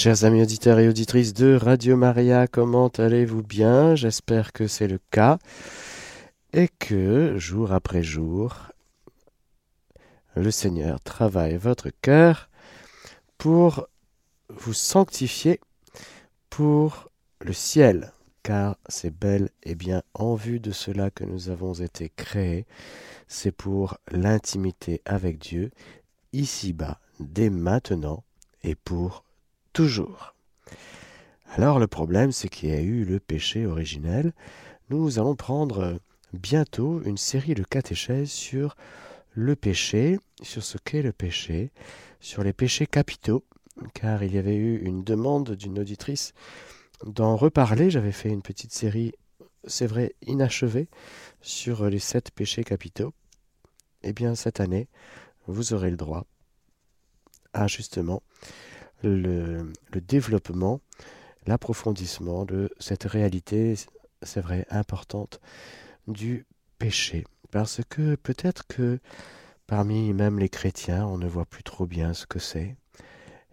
Chers amis auditeurs et auditrices de Radio Maria, comment allez-vous bien? J'espère que c'est le cas et que jour après jour, le Seigneur travaille votre cœur pour vous sanctifier pour le ciel, car c'est bel et bien en vue de cela que nous avons été créés. C'est pour l'intimité avec Dieu, ici-bas, dès maintenant, et pour toujours. Alors le problème, c'est qu'il y a eu le péché originel. Nous allons prendre bientôt une série de catéchèses sur le péché, sur ce qu'est le péché, sur les péchés capitaux, car il y avait eu une demande d'une auditrice d'en reparler. J'avais fait une petite série, c'est vrai, inachevée, sur les sept péchés capitaux. Eh bien, cette année, vous aurez le droit à justement le, développement, l'approfondissement de cette réalité, c'est vrai, importante du péché. Parce que peut-être que parmi même les chrétiens, on ne voit plus trop bien ce que c'est.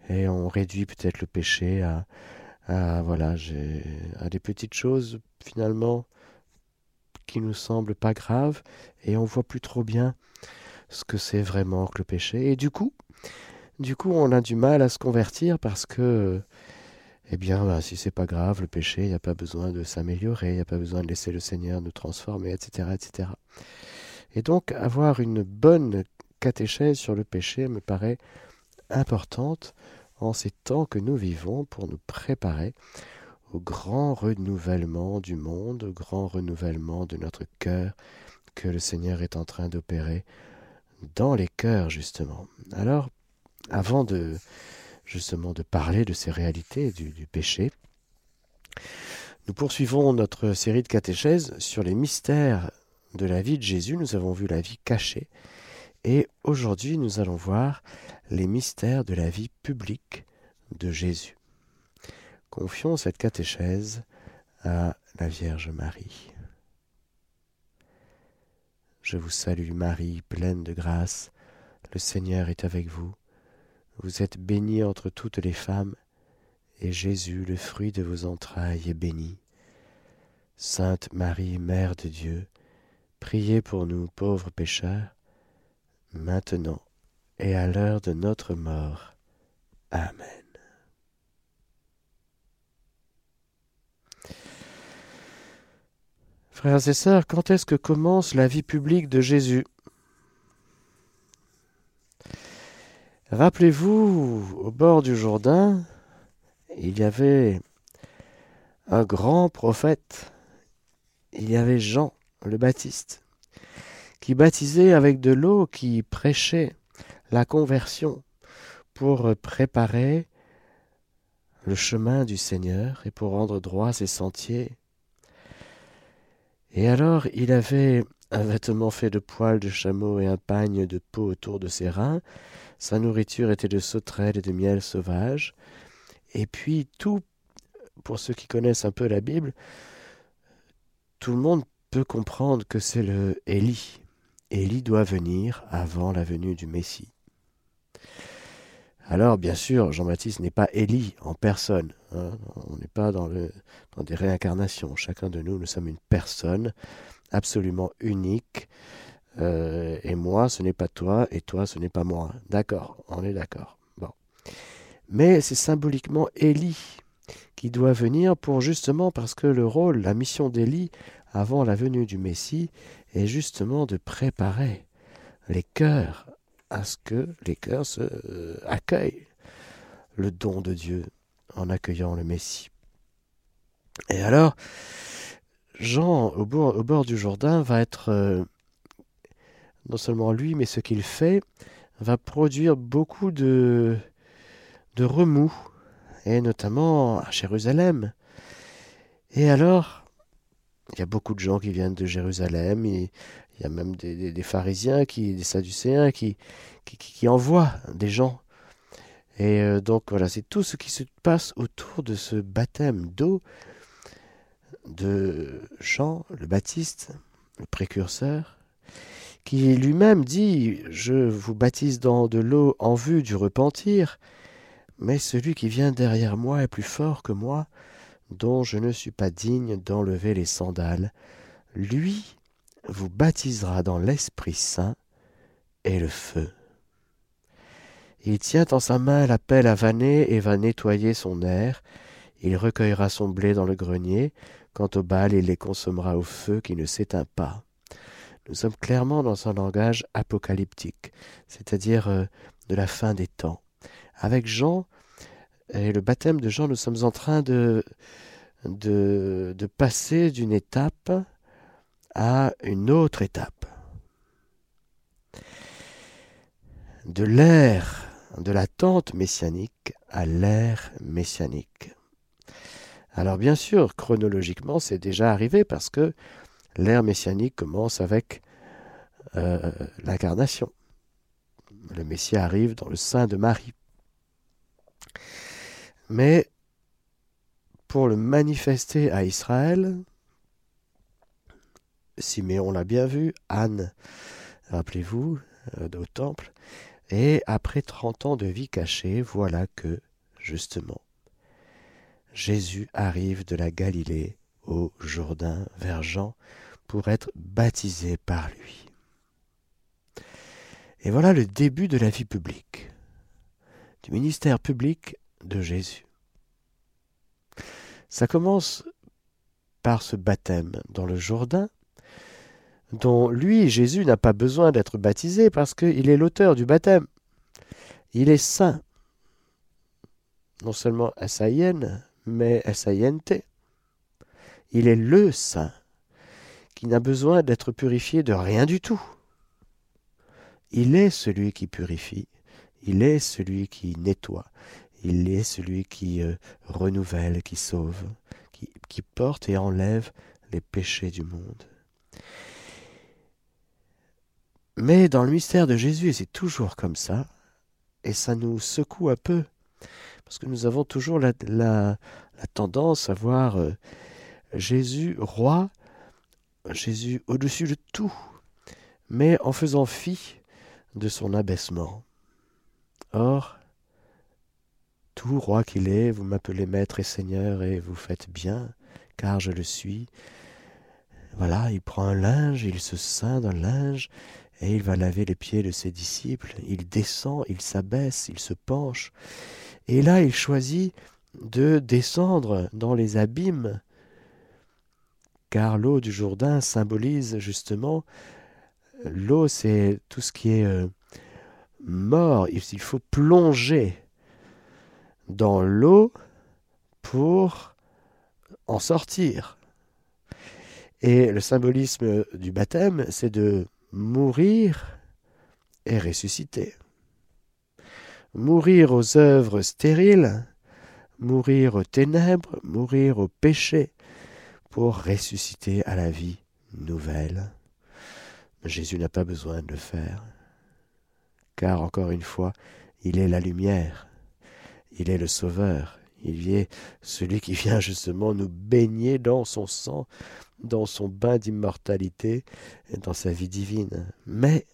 Et on réduit peut-être le péché à, à, voilà, à des petites choses finalement qui nous semblent pas graves. Et on voit plus trop bien ce que c'est vraiment que le péché. Et du coup, du coup, on a du mal à se convertir parce que, eh bien, bah, si c'est pas grave, le péché, il n'y a pas besoin de s'améliorer, il n'y a pas besoin de laisser le Seigneur nous transformer, etc., etc. Et donc, avoir une bonne catéchèse sur le péché me paraît importante en ces temps que nous vivons pour nous préparer au grand renouvellement du monde, au grand renouvellement de notre cœur que le Seigneur est en train d'opérer dans les cœurs, justement. Alors, avant de justement de parler de ces réalités du, péché, nous poursuivons notre série de catéchèses sur les mystères de la vie de Jésus. Nous avons vu la vie cachée et aujourd'hui nous allons voir les mystères de la vie publique de Jésus. Confions cette catéchèse à la Vierge Marie. Je vous salue Marie, pleine de grâce, le Seigneur est avec vous. Vous êtes bénie entre toutes les femmes, et Jésus, le fruit de vos entrailles, est béni. Sainte Marie, Mère de Dieu, priez pour nous pauvres pécheurs, maintenant et à l'heure de notre mort. Amen. Frères et sœurs, quand est-ce que commence la vie publique de Jésus? Rappelez-vous, au bord du Jourdain, il y avait un grand prophète, il y avait Jean le Baptiste, qui baptisait avec de l'eau, qui prêchait la conversion pour préparer le chemin du Seigneur et pour rendre droit ses sentiers. Et alors il avait un vêtement fait de poils de chameau et un pagne de peau autour de ses reins, sa nourriture était de sauterelles et de miel sauvage. Et puis tout, pour ceux qui connaissent un peu la Bible, tout le monde peut comprendre que c'est le Élie. Élie doit venir avant la venue du Messie. Alors, bien sûr, Jean-Baptiste n'est pas Élie en personne. Hein. On n'est pas dans, des réincarnations. Chacun de nous, nous sommes une personne absolument unique, euh, et moi, ce n'est pas toi, et toi, ce n'est pas moi. D'accord, on est d'accord. Bon. Mais c'est symboliquement Élie qui doit venir pour justement, parce que le rôle, la mission d'Élie, avant la venue du Messie, est justement de préparer les cœurs à ce que les cœurs se, euh, accueillent le don de Dieu en accueillant le Messie. Et alors, Jean, au bord, au bord du Jourdain, va être euh, non seulement lui, mais ce qu'il fait va produire beaucoup de, de remous, et notamment à Jérusalem. Et alors, il y a beaucoup de gens qui viennent de Jérusalem, il y a même des, pharisiens, qui, des sadducéens qui, qui, envoient des gens. Et euh, donc voilà, c'est tout ce qui se passe autour de ce baptême d'eau de Jean le Baptiste, le précurseur, qui lui-même dit Je vous baptise dans de l'eau en vue du repentir, mais celui qui vient derrière moi est plus fort que moi, dont je ne suis pas digne d'enlever les sandales. Lui vous baptisera dans l'Esprit Saint et le feu. Il tient en sa main la pelle à vanner et va nettoyer son air. Il recueillera son blé dans le grenier. Quant au bal, il les consommera au feu qui ne s'éteint pas. Nous sommes clairement dans un langage apocalyptique, c'est-à-dire euh, de la fin des temps. Avec Jean et le baptême de Jean, nous sommes en train de, de, de passer d'une étape à une autre étape. De l'ère de l'attente messianique à l'ère messianique. Alors bien sûr, chronologiquement, c'est déjà arrivé parce que l'ère messianique commence avec euh, l'incarnation. Le Messie arrive dans le sein de Marie. Mais pour le manifester à Israël, Siméon l'a bien vu, Anne, rappelez-vous, euh, au temple, et après trente ans de vie cachée, voilà que, justement, Jésus arrive de la Galilée au Jourdain vers Jean pour être baptisé par lui. Et voilà le début de la vie publique, du ministère public de Jésus. Ça commence par ce baptême dans le Jourdain, dont lui, Jésus, n'a pas besoin d'être baptisé parce qu'il est l'auteur du baptême. Il est saint. Non seulement S-A-I-N, mais S-A-I-N-T. Il est le saint, qui n'a besoin d'être purifié de rien du tout. Il est celui qui purifie, il est celui qui nettoie, il est celui qui euh, renouvelle, qui sauve, qui, porte et enlève les péchés du monde. Mais dans le mystère de Jésus, c'est toujours comme ça, et ça nous secoue un peu, parce que nous avons toujours la, la, tendance à voir euh, Jésus roi, Jésus au-dessus de tout, mais en faisant fi de son abaissement. Or, tout roi qu'il est, vous m'appelez maître et seigneur et vous faites bien, car je le suis. Voilà, il prend un linge, il se ceint d'un linge, et il va laver les pieds de ses disciples. Il descend, il s'abaisse, il se penche. Et là, il choisit de descendre dans les abîmes, car l'eau du Jourdain symbolise justement l'eau, c'est tout ce qui est euh, mort. Il faut plonger dans l'eau pour en sortir. Et le symbolisme du baptême, c'est de mourir et ressusciter. Mourir aux œuvres stériles, mourir aux ténèbres, mourir au péché, pour ressusciter à la vie nouvelle. Jésus n'a pas besoin de le faire, car encore une fois, il est la lumière, il est le Sauveur, il est celui qui vient justement nous baigner dans son sang, dans son bain d'immortalité dans sa vie divine. Mais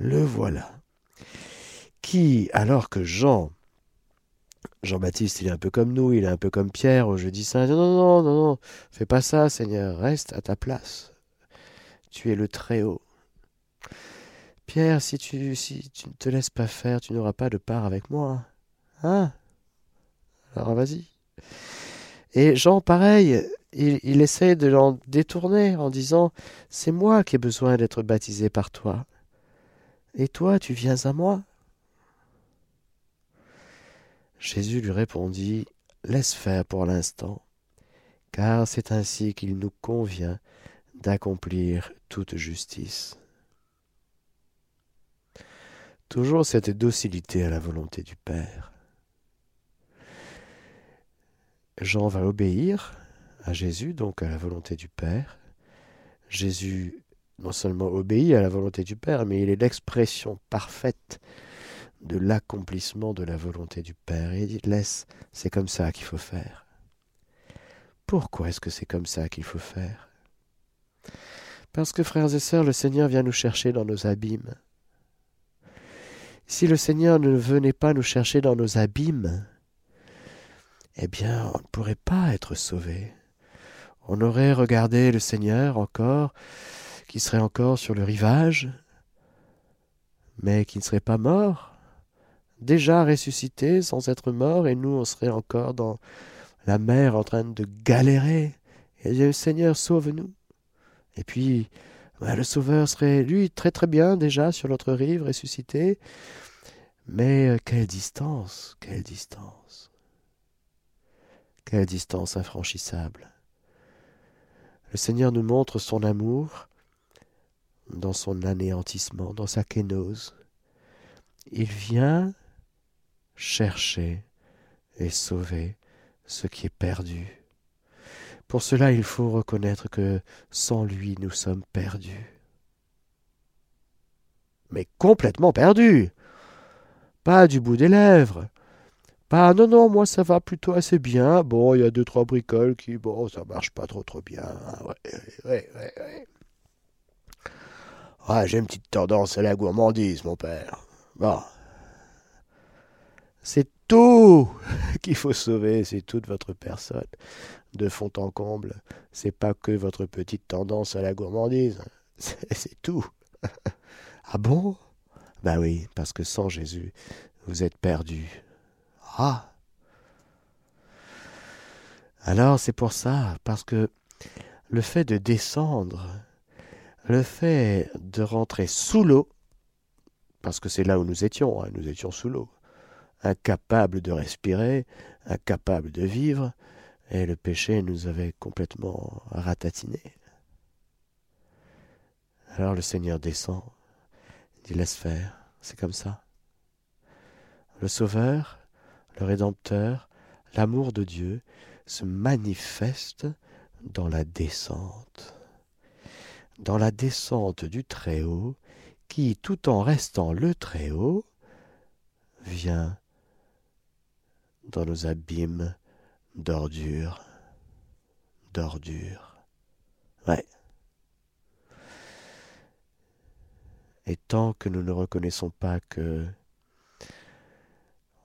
le voilà, qui, alors que Jean, Jean-Baptiste, il est un peu comme nous, il est un peu comme Pierre au jeudi saint, non, non, non, non, non, fais pas ça, Seigneur, reste à ta place. Tu es le Très-Haut. Pierre, si tu, si tu ne te laisses pas faire, tu n'auras pas de part avec moi. Hein Alors vas-y. Et Jean, pareil, il, il essaie de l'en détourner en disant C'est moi qui ai besoin d'être baptisé par toi. Et toi, tu viens à moi Jésus lui répondit Laisse faire pour l'instant, car c'est ainsi qu'il nous convient d'accomplir toute justice. Toujours cette docilité à la volonté du Père. Jean va obéir à Jésus, donc à la volonté du Père. Jésus non seulement obéit à la volonté du Père, mais il est l'expression parfaite de l'accomplissement de la volonté du Père. Et il dit, laisse, c'est comme ça qu'il faut faire. Pourquoi est-ce que c'est comme ça qu'il faut faire? Parce que, frères et sœurs, le Seigneur vient nous chercher dans nos abîmes. Si le Seigneur ne venait pas nous chercher dans nos abîmes, eh bien, on ne pourrait pas être sauvé. On aurait regardé le Seigneur encore, qui serait encore sur le rivage, mais qui ne serait pas mort, déjà ressuscité sans être mort, et nous, on serait encore dans la mer en train de galérer. Et le Seigneur, sauve-nous. Et puis, le Sauveur serait, lui, très très bien déjà sur notre rive, ressuscité. Mais euh, quelle distance, quelle distance. Quelle distance infranchissable. Le Seigneur nous montre son amour dans son anéantissement, dans sa kénose. Il vient chercher et sauver ce qui est perdu. Pour cela, il faut reconnaître que sans lui, nous sommes perdus. Mais complètement perdus. Pas du bout des lèvres. Pas non, non, moi ça va plutôt assez bien. Bon, il y a deux, trois bricoles qui, bon, ça marche pas trop, trop bien. Ouais, ouais, ouais, ouais. Ah, j'ai une petite tendance à la gourmandise, mon père. Bon. C'est tout qu'il faut sauver, c'est toute votre personne. De fond en comble, c'est pas que votre petite tendance à la gourmandise. C'est tout. ah bon? Ben oui, parce que sans Jésus, vous êtes perdu. Ah Alors c'est pour ça, parce que le fait de descendre le fait de rentrer sous l'eau, parce que c'est là où nous étions, hein, nous étions sous l'eau, incapables de respirer, incapables de vivre, et le péché nous avait complètement ratatinés. Alors le Seigneur descend, dit laisse faire, c'est comme ça. Le Sauveur, le Rédempteur, l'amour de Dieu se manifeste dans la descente dans la descente du Très-Haut, qui, tout en restant le Très-Haut, vient dans nos abîmes d'ordures, d'ordures. Ouais. Et tant que nous ne reconnaissons pas que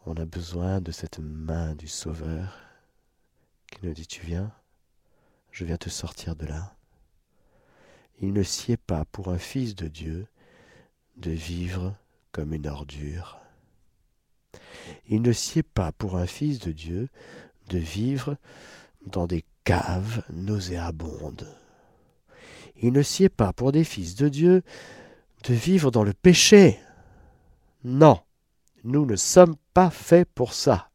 on a besoin de cette main du Sauveur qui nous dit tu viens, je viens te sortir de là. Il ne sied pas pour un fils de Dieu de vivre comme une ordure. Il ne sied pas pour un fils de Dieu de vivre dans des caves nauséabondes. Il ne sied pas pour des fils de Dieu de vivre dans le péché. Non, nous ne sommes pas faits pour ça.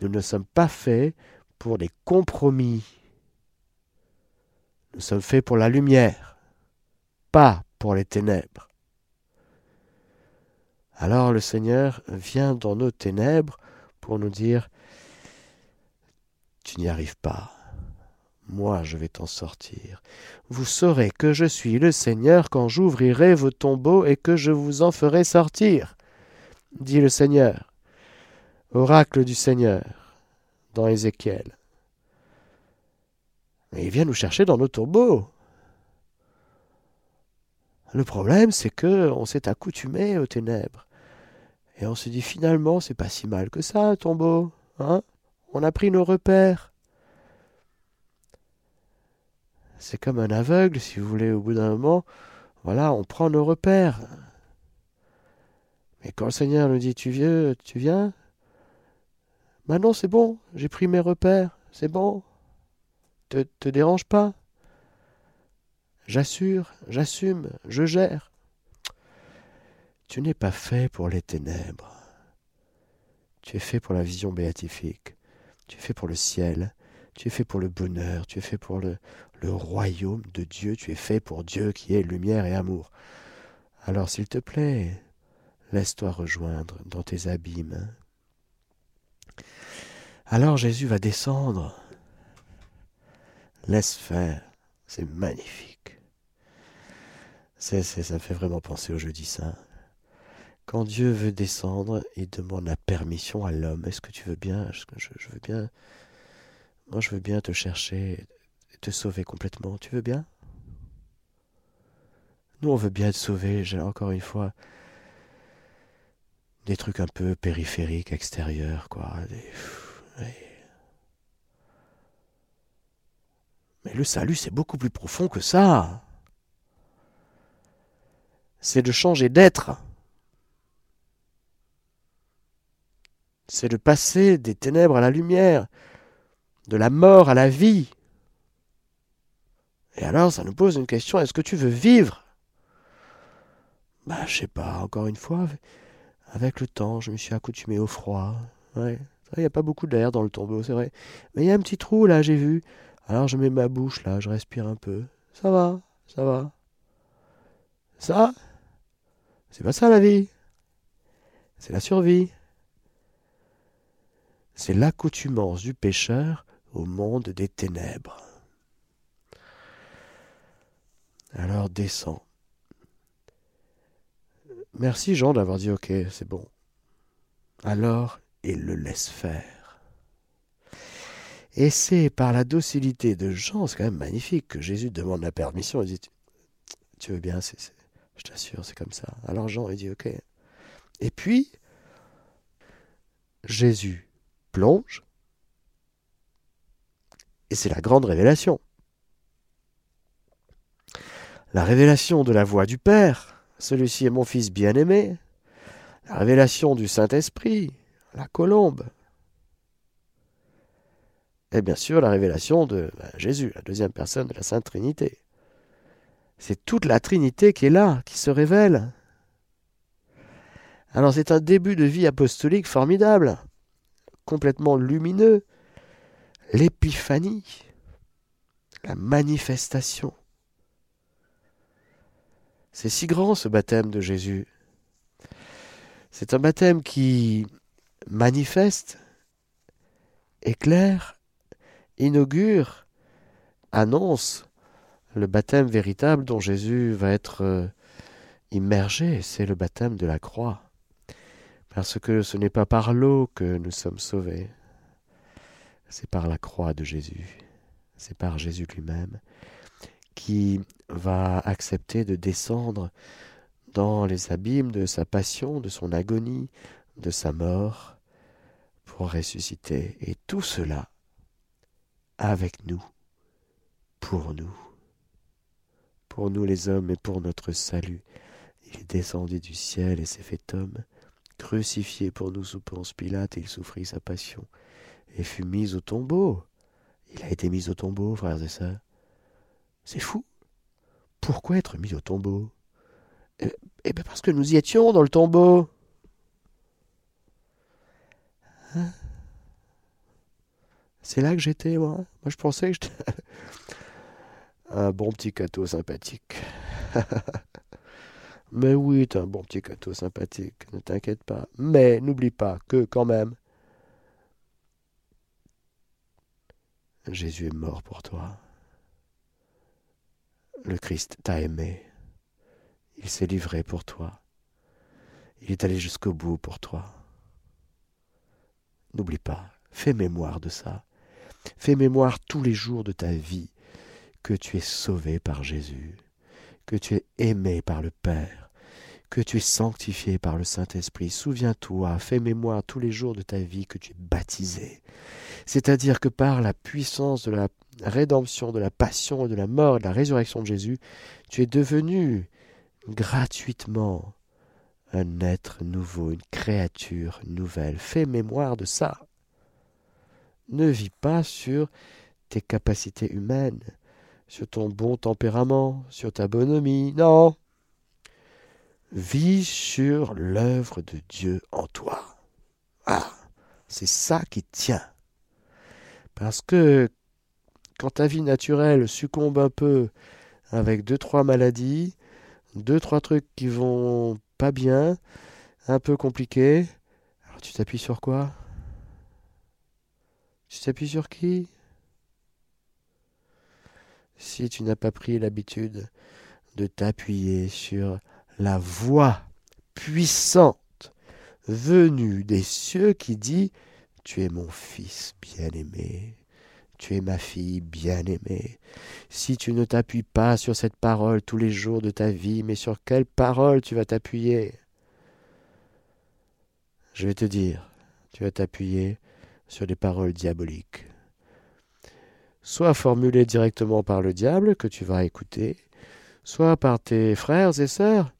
Nous ne sommes pas faits pour les compromis nous sommes faits pour la lumière, pas pour les ténèbres. Alors le Seigneur vient dans nos ténèbres pour nous dire, tu n'y arrives pas, moi je vais t'en sortir. Vous saurez que je suis le Seigneur quand j'ouvrirai vos tombeaux et que je vous en ferai sortir, dit le Seigneur. Oracle du Seigneur dans Ézéchiel. Mais il vient nous chercher dans nos tombeaux. Le problème, c'est que on s'est accoutumé aux ténèbres. Et on se dit finalement, c'est pas si mal que ça, tombeau. Hein? On a pris nos repères. C'est comme un aveugle, si vous voulez, au bout d'un moment, voilà, on prend nos repères. Mais quand le Seigneur nous dit tu viens, tu viens, ben non, c'est bon, j'ai pris mes repères, c'est bon, te, te dérange pas? J'assure, j'assume, je gère. Tu n'es pas fait pour les ténèbres. Tu es fait pour la vision béatifique. Tu es fait pour le ciel. Tu es fait pour le bonheur. Tu es fait pour le, royaume de Dieu. Tu es fait pour Dieu qui est lumière et amour. Alors, s'il te plaît, laisse-toi rejoindre dans tes abîmes. Alors Jésus va descendre Laisse faire. C'est magnifique. C'est, ça fait vraiment penser au jeudi saint. Quand Dieu veut descendre, il demande la permission à l'homme. Est-ce que tu veux bien je, veux bien? Moi, je veux bien te chercher, te sauver complètement. Tu veux bien? Nous, on veut bien te sauver. Encore une fois des trucs un peu périphériques, extérieurs, quoi. Mais le salut, c'est beaucoup plus profond que ça. C'est de changer d'être. C'est de passer des ténèbres à la lumière, de la mort à la vie. Et alors, ça nous pose une question, est-ce que tu veux vivre? Bah, je sais pas, encore une fois, avec le temps, je me suis accoutumé au froid. Il n'y a pas beaucoup d'air dans le tombeau, c'est vrai. Mais il y a un petit trou là, j'ai vu. Alors je mets ma bouche là, je respire un peu. Ça va, ça va. Ça? C'est pas ça la vie? C'est la survie. C'est l'accoutumance du pécheur au monde des ténèbres. Alors descends. Merci Jean d'avoir dit ok, c'est bon. Alors il le laisse faire. Et c'est par la docilité de Jean, c'est quand même magnifique, que Jésus demande la permission. Il dit Tu veux bien, je t'assure, c'est comme ça. Alors Jean, il dit Ok. Et puis, Jésus plonge, et c'est la grande révélation. La révélation de la voix du Père, celui-ci est mon Fils bien-aimé. La révélation du Saint-Esprit, la colombe. Et bien sûr la révélation de ben, Jésus, la deuxième personne de la Sainte Trinité. C'est toute la Trinité qui est là, qui se révèle. Alors c'est un début de vie apostolique formidable, complètement lumineux, l'épiphanie, la manifestation. C'est si grand ce baptême de Jésus. C'est un baptême qui manifeste, éclaire, inaugure, annonce le baptême véritable dont Jésus va être euh, immergé, c'est le baptême de la croix. Parce que ce n'est pas par l'eau que nous sommes sauvés, c'est par la croix de Jésus, c'est par Jésus lui-même qui va accepter de descendre dans les abîmes de sa passion, de son agonie, de sa mort, pour ressusciter. Et tout cela avec nous, pour nous, pour nous les hommes et pour notre salut. Il est descendu du ciel et s'est fait homme, crucifié pour nous sous Ponce Pilate, il souffrit sa passion, et fut mis au tombeau. Il a été mis au tombeau, frères et sœurs. C'est fou. Pourquoi être mis au tombeau? Eh, eh bien parce que nous y étions dans le tombeau. Hein? C'est là que j'étais, moi. Moi, je pensais que j'étais un bon petit cateau sympathique. Mais oui, t'es un bon petit cateau sympathique, ne t'inquiète pas. Mais n'oublie pas que, quand même, Jésus est mort pour toi. Le Christ t'a aimé. Il s'est livré pour toi. Il est allé jusqu'au bout pour toi. N'oublie pas, fais mémoire de ça. Fais mémoire tous les jours de ta vie que tu es sauvé par Jésus, que tu es aimé par le Père, que tu es sanctifié par le Saint-Esprit. Souviens-toi, fais mémoire tous les jours de ta vie que tu es baptisé. C'est-à-dire que par la puissance de la rédemption, de la passion, de la mort de la résurrection de Jésus, tu es devenu gratuitement un être nouveau, une créature nouvelle. Fais mémoire de ça. Ne vis pas sur tes capacités humaines, sur ton bon tempérament, sur ta bonhomie. Non. Vis sur l'œuvre de Dieu en toi. Ah, c'est ça qui tient. Parce que quand ta vie naturelle succombe un peu avec deux, trois maladies, deux, trois trucs qui vont pas bien, un peu compliqué. Alors tu t'appuies sur quoi? Tu t'appuies sur qui? Si tu n'as pas pris l'habitude de t'appuyer sur la voix puissante venue des cieux qui dit Tu es mon fils bien-aimé, tu es ma fille bien-aimée. Si tu ne t'appuies pas sur cette parole tous les jours de ta vie, mais sur quelle parole tu vas t'appuyer? Je vais te dire, tu vas t'appuyer sur des paroles diaboliques, soit formulées directement par le diable que tu vas écouter, soit par tes frères et sœurs,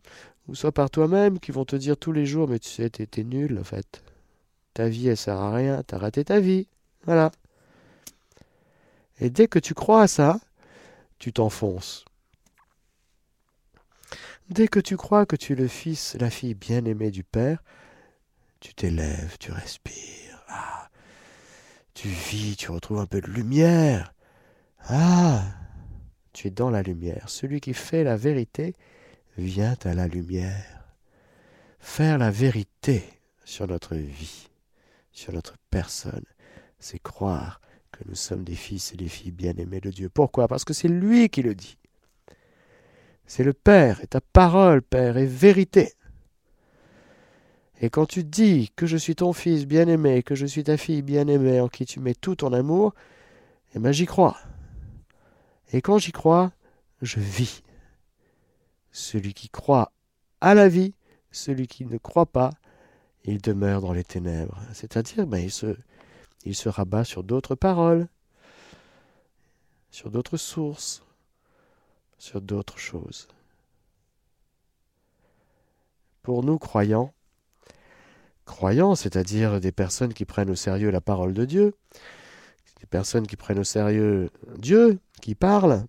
ou soit par toi-même qui vont te dire tous les jours mais tu sais t'es nul en fait. Ta vie elle sert à rien, t'as raté ta vie. Voilà. Et dès que tu crois à ça, tu t'enfonces. Dès que tu crois que tu es le fils, la fille bien-aimée du Père, tu t'élèves, tu respires. Ah, tu vis, tu retrouves un peu de lumière. Ah, tu es dans la lumière. Celui qui fait la vérité vient à la lumière. Faire la vérité sur notre vie, sur notre personne, c'est croire que nous sommes des fils et des filles bien-aimés de Dieu. Pourquoi? Parce que c'est lui qui le dit. C'est le Père, et ta parole, Père, est vérité. Et quand tu dis que je suis ton fils bien-aimé, que je suis ta fille bien-aimée, en qui tu mets tout ton amour, eh bien j'y crois. Et quand j'y crois, je vis. Celui qui croit à la vie, celui qui ne croit pas, il demeure dans les ténèbres. C'est-à-dire, ben, il, se, il se rabat sur d'autres paroles, sur d'autres sources, sur d'autres choses. Pour nous croyants, croyants, c'est-à-dire des personnes qui prennent au sérieux la parole de Dieu, des personnes qui prennent au sérieux Dieu, qui parlent,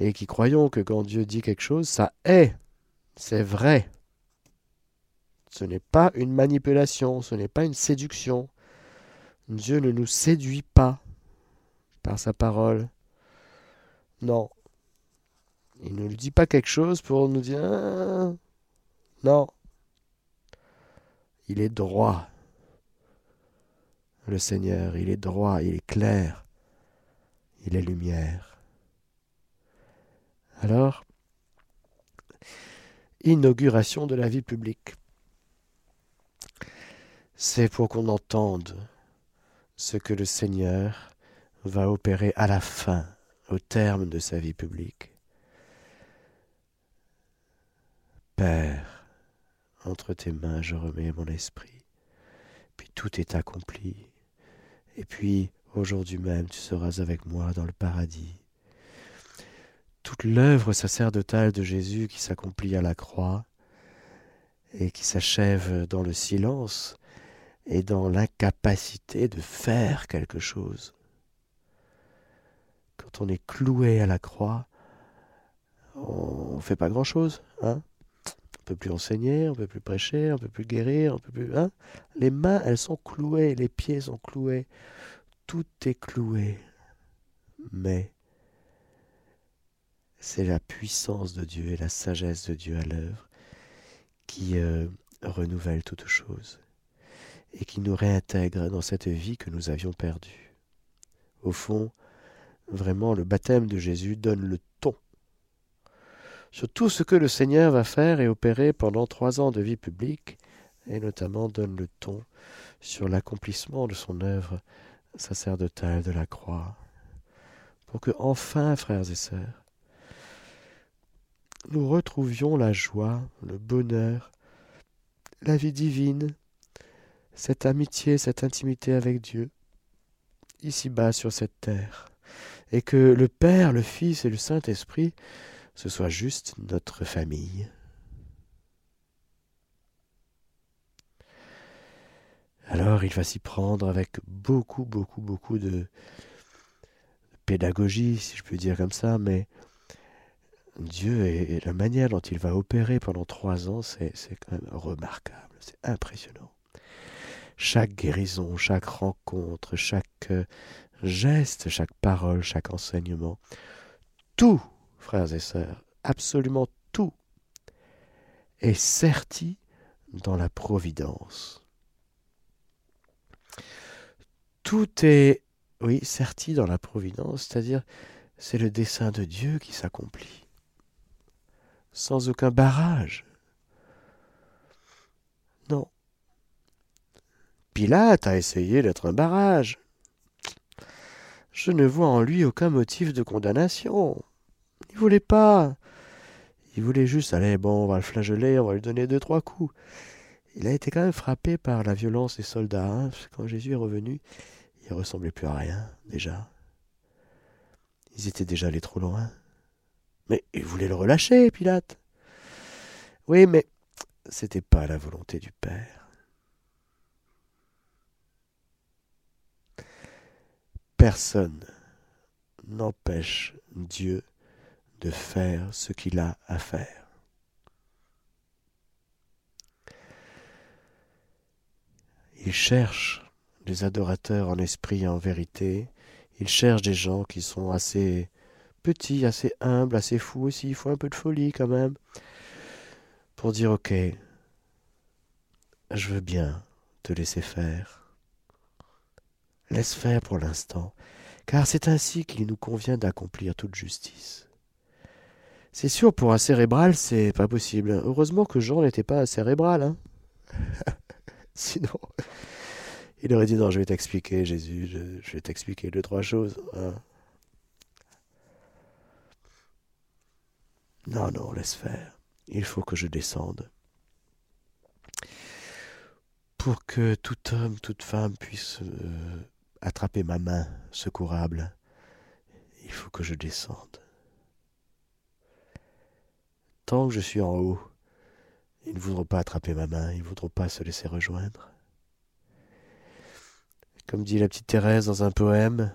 et qui croyons que quand Dieu dit quelque chose, ça est, c'est vrai. Ce n'est pas une manipulation, ce n'est pas une séduction. Dieu ne nous séduit pas par sa parole. Non. Il ne nous dit pas quelque chose pour nous dire ah, non. Il est droit. Le Seigneur, il est droit, il est clair, il est lumière. Alors, inauguration de la vie publique. C'est pour qu'on entende ce que le Seigneur va opérer à la fin, au terme de sa vie publique. Père, entre tes mains je remets mon esprit. Puis tout est accompli. Et puis aujourd'hui même tu seras avec moi dans le paradis. Toute l'œuvre sacerdotale de Jésus qui s'accomplit à la croix et qui s'achève dans le silence et dans l'incapacité de faire quelque chose. Quand on est cloué à la croix, on ne fait pas grand-chose, hein peut plus enseigner, on peut plus prêcher, on peut plus guérir, on peut plus. Hein les mains, elles sont clouées, les pieds sont cloués, tout est cloué. Mais c'est la puissance de Dieu et la sagesse de Dieu à l'œuvre qui euh, renouvelle toute chose et qui nous réintègre dans cette vie que nous avions perdue. Au fond, vraiment, le baptême de Jésus donne le ton sur tout ce que le Seigneur va faire et opérer pendant trois ans de vie publique, et notamment donne le ton sur l'accomplissement de son œuvre sacerdotale de la croix, pour que enfin, frères et sœurs, nous retrouvions la joie, le bonheur, la vie divine, cette amitié, cette intimité avec Dieu, ici-bas sur cette terre, et que le Père, le Fils et le Saint-Esprit ce soit juste notre famille. Alors il va s'y prendre avec beaucoup, beaucoup, beaucoup de pédagogie, si je peux dire comme ça, mais Dieu et la manière dont il va opérer pendant trois ans, c'est quand même remarquable, c'est impressionnant. Chaque guérison, chaque rencontre, chaque geste, chaque parole, chaque enseignement, tout frères et sœurs, absolument tout est serti dans la providence. Tout est, oui, serti dans la providence, c'est-à-dire c'est le dessein de Dieu qui s'accomplit, sans aucun barrage. Non. Pilate a essayé d'être un barrage. Je ne vois en lui aucun motif de condamnation. Il voulait pas. Il voulait juste, allez, bon, on va le flageller, on va lui donner deux, trois coups. Il a été quand même frappé par la violence des soldats. Hein, quand Jésus est revenu, il ressemblait plus à rien, déjà. Ils étaient déjà allés trop loin. Mais ils voulaient le relâcher, Pilate. Oui, mais c'était pas la volonté du Père. Personne n'empêche Dieu de faire ce qu'il a à faire. Il cherche des adorateurs en esprit et en vérité. Il cherche des gens qui sont assez petits, assez humbles, assez fous aussi. Il faut un peu de folie quand même pour dire ok, je veux bien te laisser faire. Laisse faire pour l'instant, car c'est ainsi qu'il nous convient d'accomplir toute justice. C'est sûr, pour un cérébral, c'est pas possible. Heureusement que Jean n'était pas un cérébral, hein. Sinon, il aurait dit non, je vais t'expliquer, Jésus, je, vais t'expliquer deux, trois choses. Hein. Non, non, laisse faire. Il faut que je descende. Pour que tout homme, toute femme puisse euh, attraper ma main secourable, il faut que je descende. Tant que je suis en haut, ils ne voudront pas attraper ma main, ils ne voudront pas se laisser rejoindre. Comme dit la petite Thérèse dans un poème,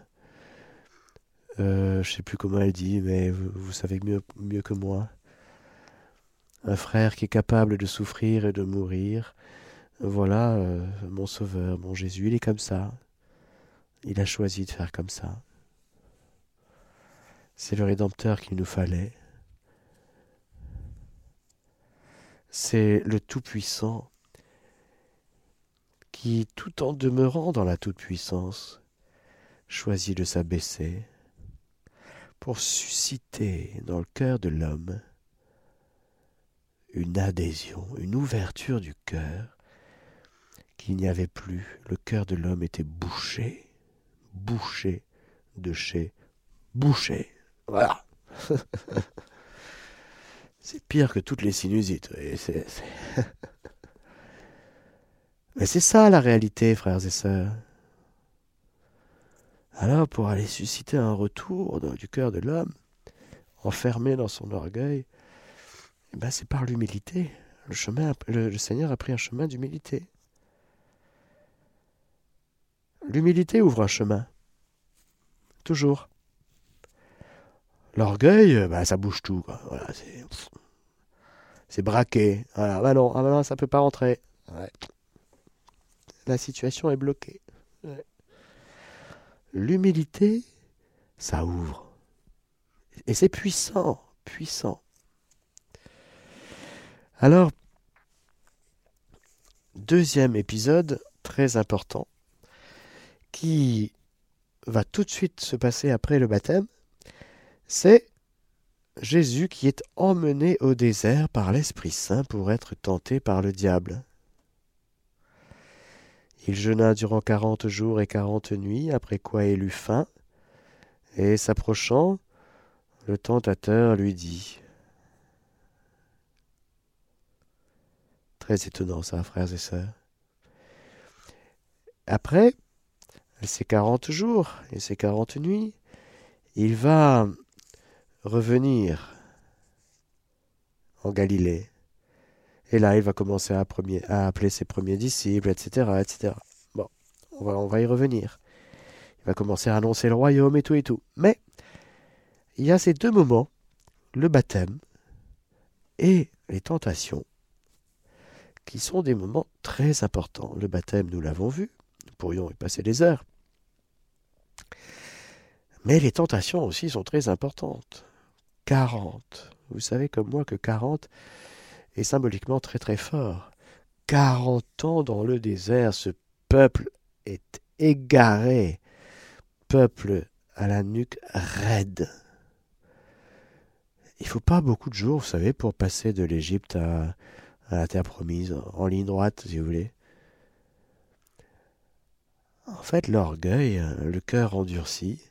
euh, je ne sais plus comment elle dit, mais vous, savez mieux, mieux que moi. Un frère qui est capable de souffrir et de mourir. Voilà euh, mon sauveur, mon Jésus, il est comme ça. Il a choisi de faire comme ça. C'est le Rédempteur qu'il nous fallait. c'est le Tout-Puissant qui, tout en demeurant dans la toute-puissance, choisit de s'abaisser pour susciter dans le cœur de l'homme une adhésion, une ouverture du cœur qu'il n'y avait plus. Le cœur de l'homme était bouché, bouché de chez bouché. Voilà. C'est pire que toutes les sinusites. Mais c'est ça la réalité, frères et sœurs. Alors, pour aller susciter un retour du cœur de l'homme, enfermé dans son orgueil, eh ben c'est par l'humilité. Le, Seigneur a pris un chemin d'humilité. L'humilité ouvre un chemin. Toujours. L'orgueil, bah, ça bouge tout. Voilà, c'est, braqué. Voilà, bah non, ah bah non, ça peut pas rentrer. La situation est bloquée. L'humilité, ça ouvre. Et c'est puissant, puissant. Alors, deuxième épisode très important qui va tout de suite se passer après le baptême c'est Jésus qui est emmené au désert par l'Esprit Saint pour être tenté par le diable. Il jeûna durant quarante jours et quarante nuits, après quoi il eut faim, et s'approchant, le tentateur lui dit Très étonnant ça, frères et sœurs. Après ces quarante jours et ces quarante nuits, il va revenir en Galilée. Et là, il va commencer à, appeler ses premiers disciples, etc., etc. Bon, on va, on va y revenir. Il va commencer à annoncer le royaume et tout et tout. Mais il y a ces deux moments, le baptême et les tentations, qui sont des moments très importants. Le baptême, nous l'avons vu, nous pourrions y passer des heures. Mais les tentations aussi sont très importantes. 40. Vous savez comme moi que 40 est symboliquement très très fort. 40 ans dans le désert, ce peuple est égaré, peuple à la nuque raide. Il faut pas beaucoup de jours, vous savez, pour passer de l'Égypte à, à la terre promise, en ligne droite, si vous voulez. En fait, l'orgueil, le cœur endurci,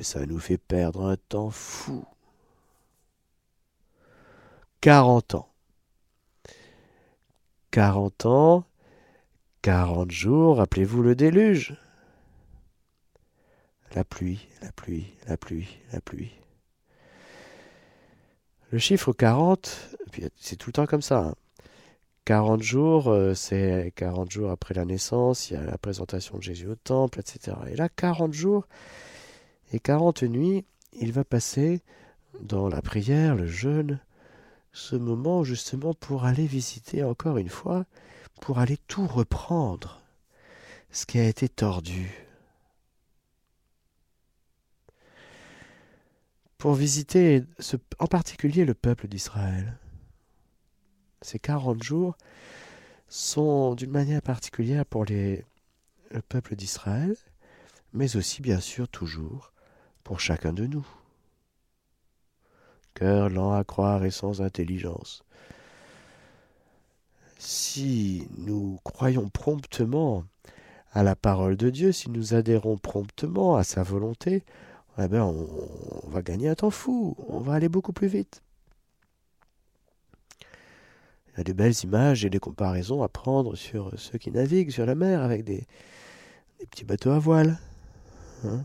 ça nous fait perdre un temps fou. 40 ans. 40 ans, 40 jours, rappelez-vous le déluge. La pluie, la pluie. pluie, la pluie, la pluie. Le chiffre 40, c'est tout le temps comme ça. 40 hein. jours, euh, c'est 40 jours après la naissance, il y a la présentation de Jésus au temple, etc. Et là, 40 jours et 40 nuits, il va passer dans la prière, le jeûne, ce moment justement pour aller visiter encore une fois, pour aller tout reprendre, ce qui a été tordu. Pour visiter en particulier le peuple d'Israël. Ces quarante jours sont d'une manière particulière pour le peuple d'Israël, mais aussi bien sûr toujours pour chacun de nous. Cœur lent à croire et sans intelligence. Si nous croyons promptement à la parole de Dieu, si nous adhérons promptement à sa volonté, eh ben on, va gagner un temps fou, on va aller beaucoup plus vite. Il y a des belles images et des comparaisons à prendre sur ceux qui naviguent sur la mer avec des, des petits bateaux à voile. Hein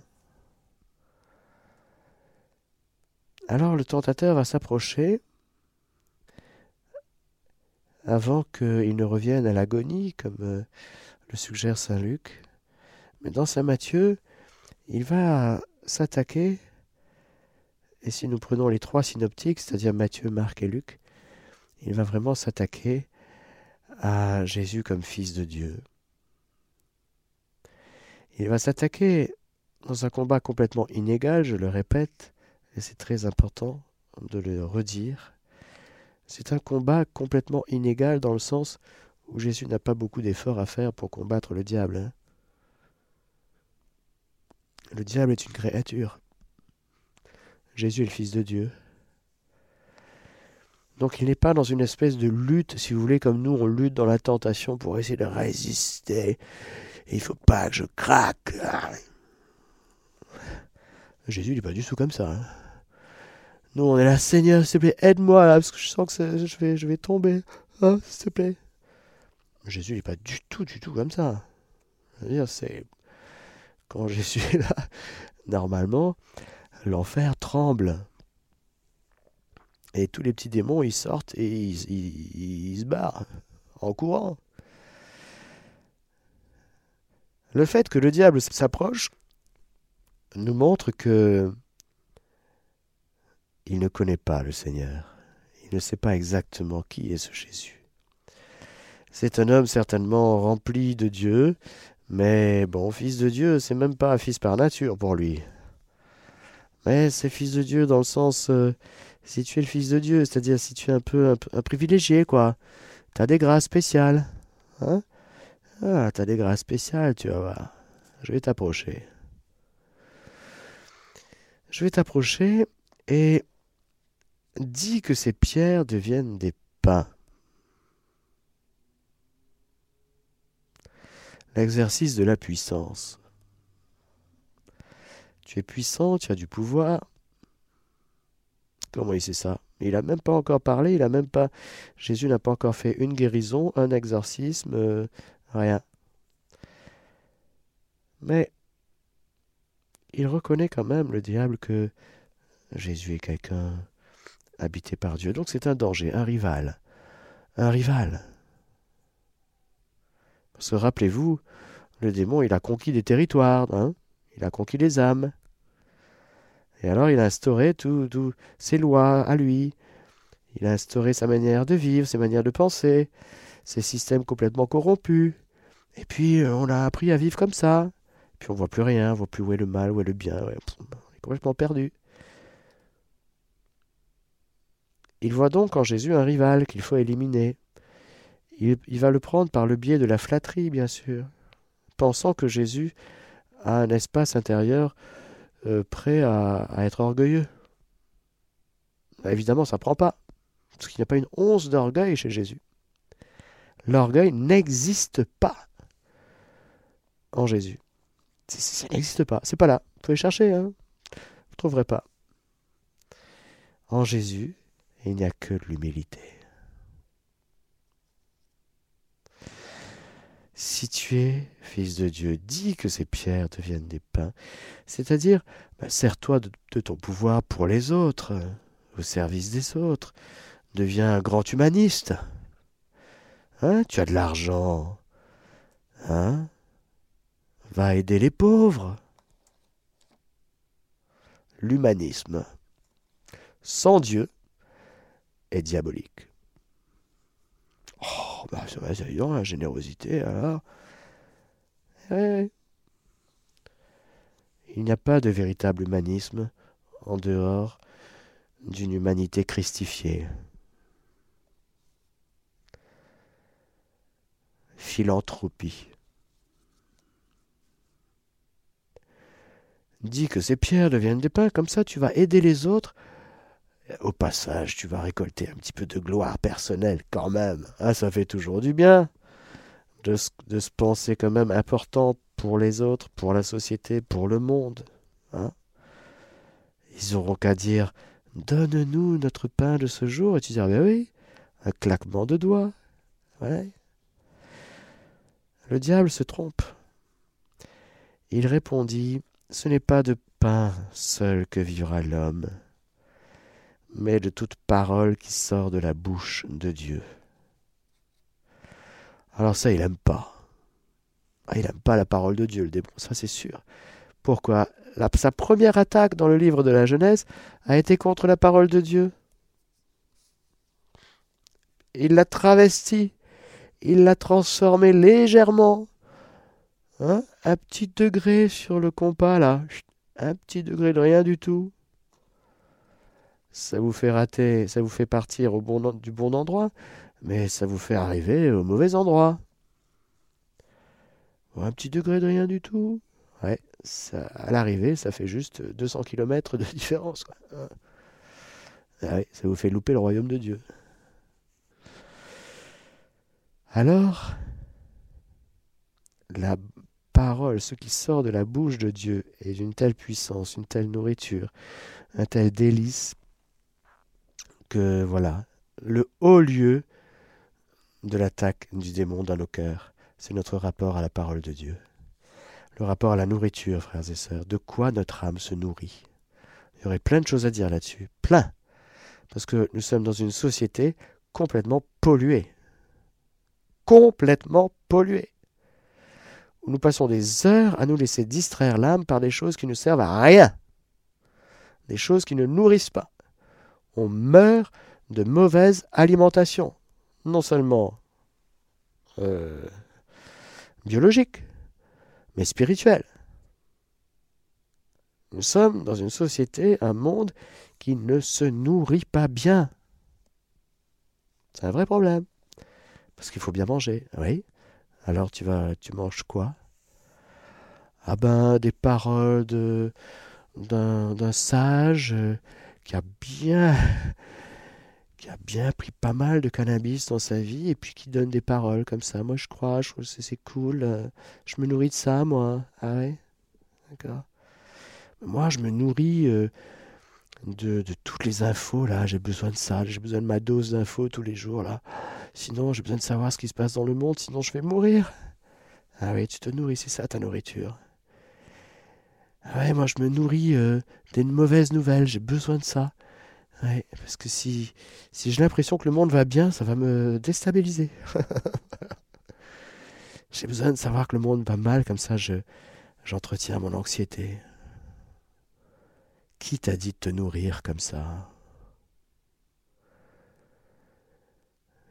Alors le tentateur va s'approcher avant qu'il ne revienne à l'agonie, comme euh, le suggère Saint Luc. Mais dans Saint Matthieu, il va s'attaquer, et si nous prenons les trois synoptiques, c'est-à-dire Matthieu, Marc et Luc, il va vraiment s'attaquer à Jésus comme fils de Dieu. Il va s'attaquer dans un combat complètement inégal, je le répète, et c'est très important de le redire, c'est un combat complètement inégal dans le sens où Jésus n'a pas beaucoup d'efforts à faire pour combattre le diable. Hein. Le diable est une créature. Jésus est le Fils de Dieu. Donc il n'est pas dans une espèce de lutte, si vous voulez, comme nous, on lutte dans la tentation pour essayer de résister. Il ne faut pas que je craque. Jésus n'est pas du tout comme ça. Hein. Nous, on est là, Seigneur, s'il te plaît, aide-moi là, parce que je sens que je vais, je vais tomber. Hein, s'il te plaît. Jésus n'est pas du tout, du tout comme ça. dire, c'est. Quand Jésus est là, normalement, l'enfer tremble. Et tous les petits démons, ils sortent et ils se barrent en courant. Le fait que le diable s'approche nous montre que il ne connaît pas le Seigneur. Il ne sait pas exactement qui est ce Jésus. C'est un homme certainement rempli de Dieu, mais bon, fils de Dieu, c'est même pas un fils par nature pour lui. Mais c'est fils de Dieu dans le sens, euh, si tu es le fils de Dieu, c'est-à-dire si tu es un peu un, privilégié, quoi. T'as des grâces spéciales. Hein? Ah, t'as des grâces spéciales, tu vas voir. Je vais t'approcher. Je vais t'approcher et dis que ces pierres deviennent des pains. L'exercice de la puissance. Tu es puissant, tu as du pouvoir. Comment il sait ça? Il n'a même pas encore parlé, il a même pas. Jésus n'a pas encore fait une guérison, un exorcisme, euh, rien. Mais il reconnaît quand même le diable que Jésus est quelqu'un habité par Dieu. Donc c'est un danger, un rival. Un rival. Parce que rappelez-vous, le démon, il a conquis des territoires, hein il a conquis les âmes. Et alors il a instauré toutes ses lois à lui. Il a instauré sa manière de vivre, ses manières de penser, ses systèmes complètement corrompus. Et puis on a appris à vivre comme ça. Puis on voit plus rien, on voit plus où est le mal, où est le bien. on est complètement perdu. Il voit donc en Jésus un rival qu'il faut éliminer. Il, va le prendre par le biais de la flatterie, bien sûr, pensant que Jésus a un espace intérieur euh, prêt à, être orgueilleux. Bah, évidemment, ça ne prend pas, parce qu'il n'y a pas une once d'orgueil chez Jésus. L'orgueil n'existe pas en Jésus. Ça n'existe pas. C'est pas là. Vous pouvez chercher, hein. Vous ne trouverez pas. En Jésus, il n'y a que de l'humilité. si tu es fils de Dieu, dis que ces pierres deviennent des pains, c'est-à-dire bah, sers-toi de, ton pouvoir pour les autres, au service des autres, deviens un grand humaniste. Hein, tu as de l'argent, hein? Va aider les pauvres. L'humanisme sans Dieu est diabolique. Oh, bah c'est vrai, c'est la générosité, alors. Il n'y a pas de véritable humanisme en dehors d'une humanité christifiée. Philanthropie. Dis que ces pierres deviennent des pains, comme ça tu vas aider les autres au passage, tu vas récolter un petit peu de gloire personnelle quand même. Ah, ça fait toujours du bien de, se penser quand même important pour les autres, pour la société, pour le monde. Hein Ils auront qu'à dire Donne-nous notre pain de ce jour. Et tu diras Ben oui, un claquement de doigts. Le diable se trompe. Il répondit Ce n'est pas de pain seul que vivra l'homme mais de toute parole qui sort de la bouche de Dieu. Alors ça, il aime pas. Ah, il n'aime pas la parole de Dieu, le démon, ça c'est sûr. Pourquoi? Sa première attaque dans le livre de la Genèse a été contre la parole de Dieu. Il l'a travestie, il l'a transformée légèrement. Hein? Un petit degré sur le compas là, un petit degré de rien du tout ça vous fait rater, ça vous fait partir du bon endroit, mais ça vous fait arriver au mauvais endroit. un petit degré de rien du tout. Ouais, à l'arrivée, ça fait juste 200 km de différence. Ah ça vous fait louper le royaume de Dieu. Alors, la parole, ce qui sort de la bouche de Dieu, est d'une telle puissance, une telle nourriture, un tel délice que voilà, le haut lieu de l'attaque du démon dans nos cœurs, c'est notre rapport à la parole de Dieu. Le rapport à la nourriture, frères et sœurs, de quoi notre âme se nourrit. Il y aurait plein de choses à dire là-dessus, plein. Parce que nous sommes dans une société complètement polluée. Complètement polluée. Nous passons des heures à nous laisser distraire l'âme par des choses qui ne servent à rien. Des choses qui ne nourrissent pas on meurt de mauvaise alimentation. Non seulement euh, biologique, mais spirituelle. Nous sommes dans une société, un monde qui ne se nourrit pas bien. C'est un vrai problème. Parce qu'il faut bien manger. Oui. Alors tu vas tu manges quoi? Ah ben des paroles de d'un sage euh, qui a bien qui a bien pris pas mal de cannabis dans sa vie et puis qui donne des paroles comme ça. Moi, je crois, c'est cool. Euh, je me nourris de ça, moi. Ah ouais? D'accord. Moi, je me nourris euh, de, toutes les infos, là. J'ai besoin de ça. J'ai besoin de ma dose d'infos tous les jours, là. Sinon, j'ai besoin de savoir ce qui se passe dans le monde, sinon je vais mourir. Ah oui, tu te nourris, c'est ça ta nourriture. Ah ouais, moi je me nourris euh, des mauvaises nouvelles, j'ai besoin de ça. Ouais, parce que si, si j'ai l'impression que le monde va bien, ça va me déstabiliser. j'ai besoin de savoir que le monde va mal, comme ça je, j'entretiens mon anxiété. Qui t'a dit de te nourrir comme ça?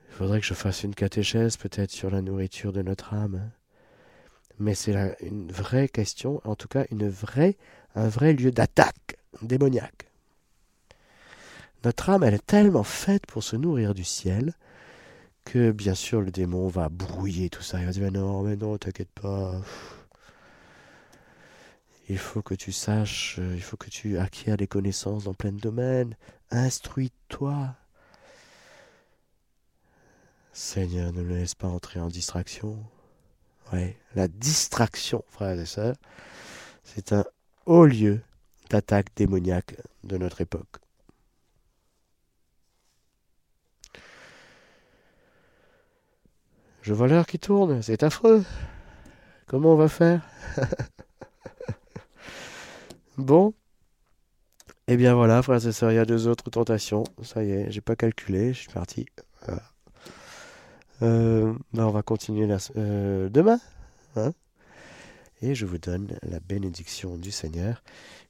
Il faudrait que je fasse une catéchèse peut-être sur la nourriture de notre âme mais c'est une vraie question, en tout cas une vraie, un vrai lieu d'attaque démoniaque. Notre âme, elle est tellement faite pour se nourrir du ciel que bien sûr le démon va brouiller tout ça. Il va dire mais non, mais non, t'inquiète pas. Il faut que tu saches, euh, il faut que tu acquières des connaissances dans plein de domaines. Instruis-toi. Seigneur, ne le laisse pas entrer en distraction la distraction, frères et sœurs, c'est un haut lieu d'attaque démoniaque de notre époque. Je vois l'heure qui tourne, c'est affreux. Comment on va faire? Bon. Eh bien voilà, frères et sœurs, il y a deux autres tentations. Ça y est, j'ai pas calculé, je suis parti. Euh, ben, on va continuer euh, demain. Hein et je vous donne la bénédiction du Seigneur.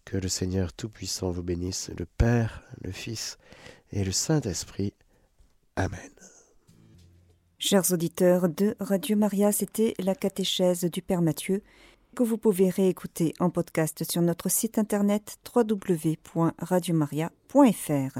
Que le Seigneur Tout-Puissant vous bénisse, le Père, le Fils et le Saint-Esprit. Amen. Chers auditeurs de Radio Maria, c'était la catéchèse du Père Mathieu que vous pouvez réécouter en podcast sur notre site internet www.radiomaria.fr.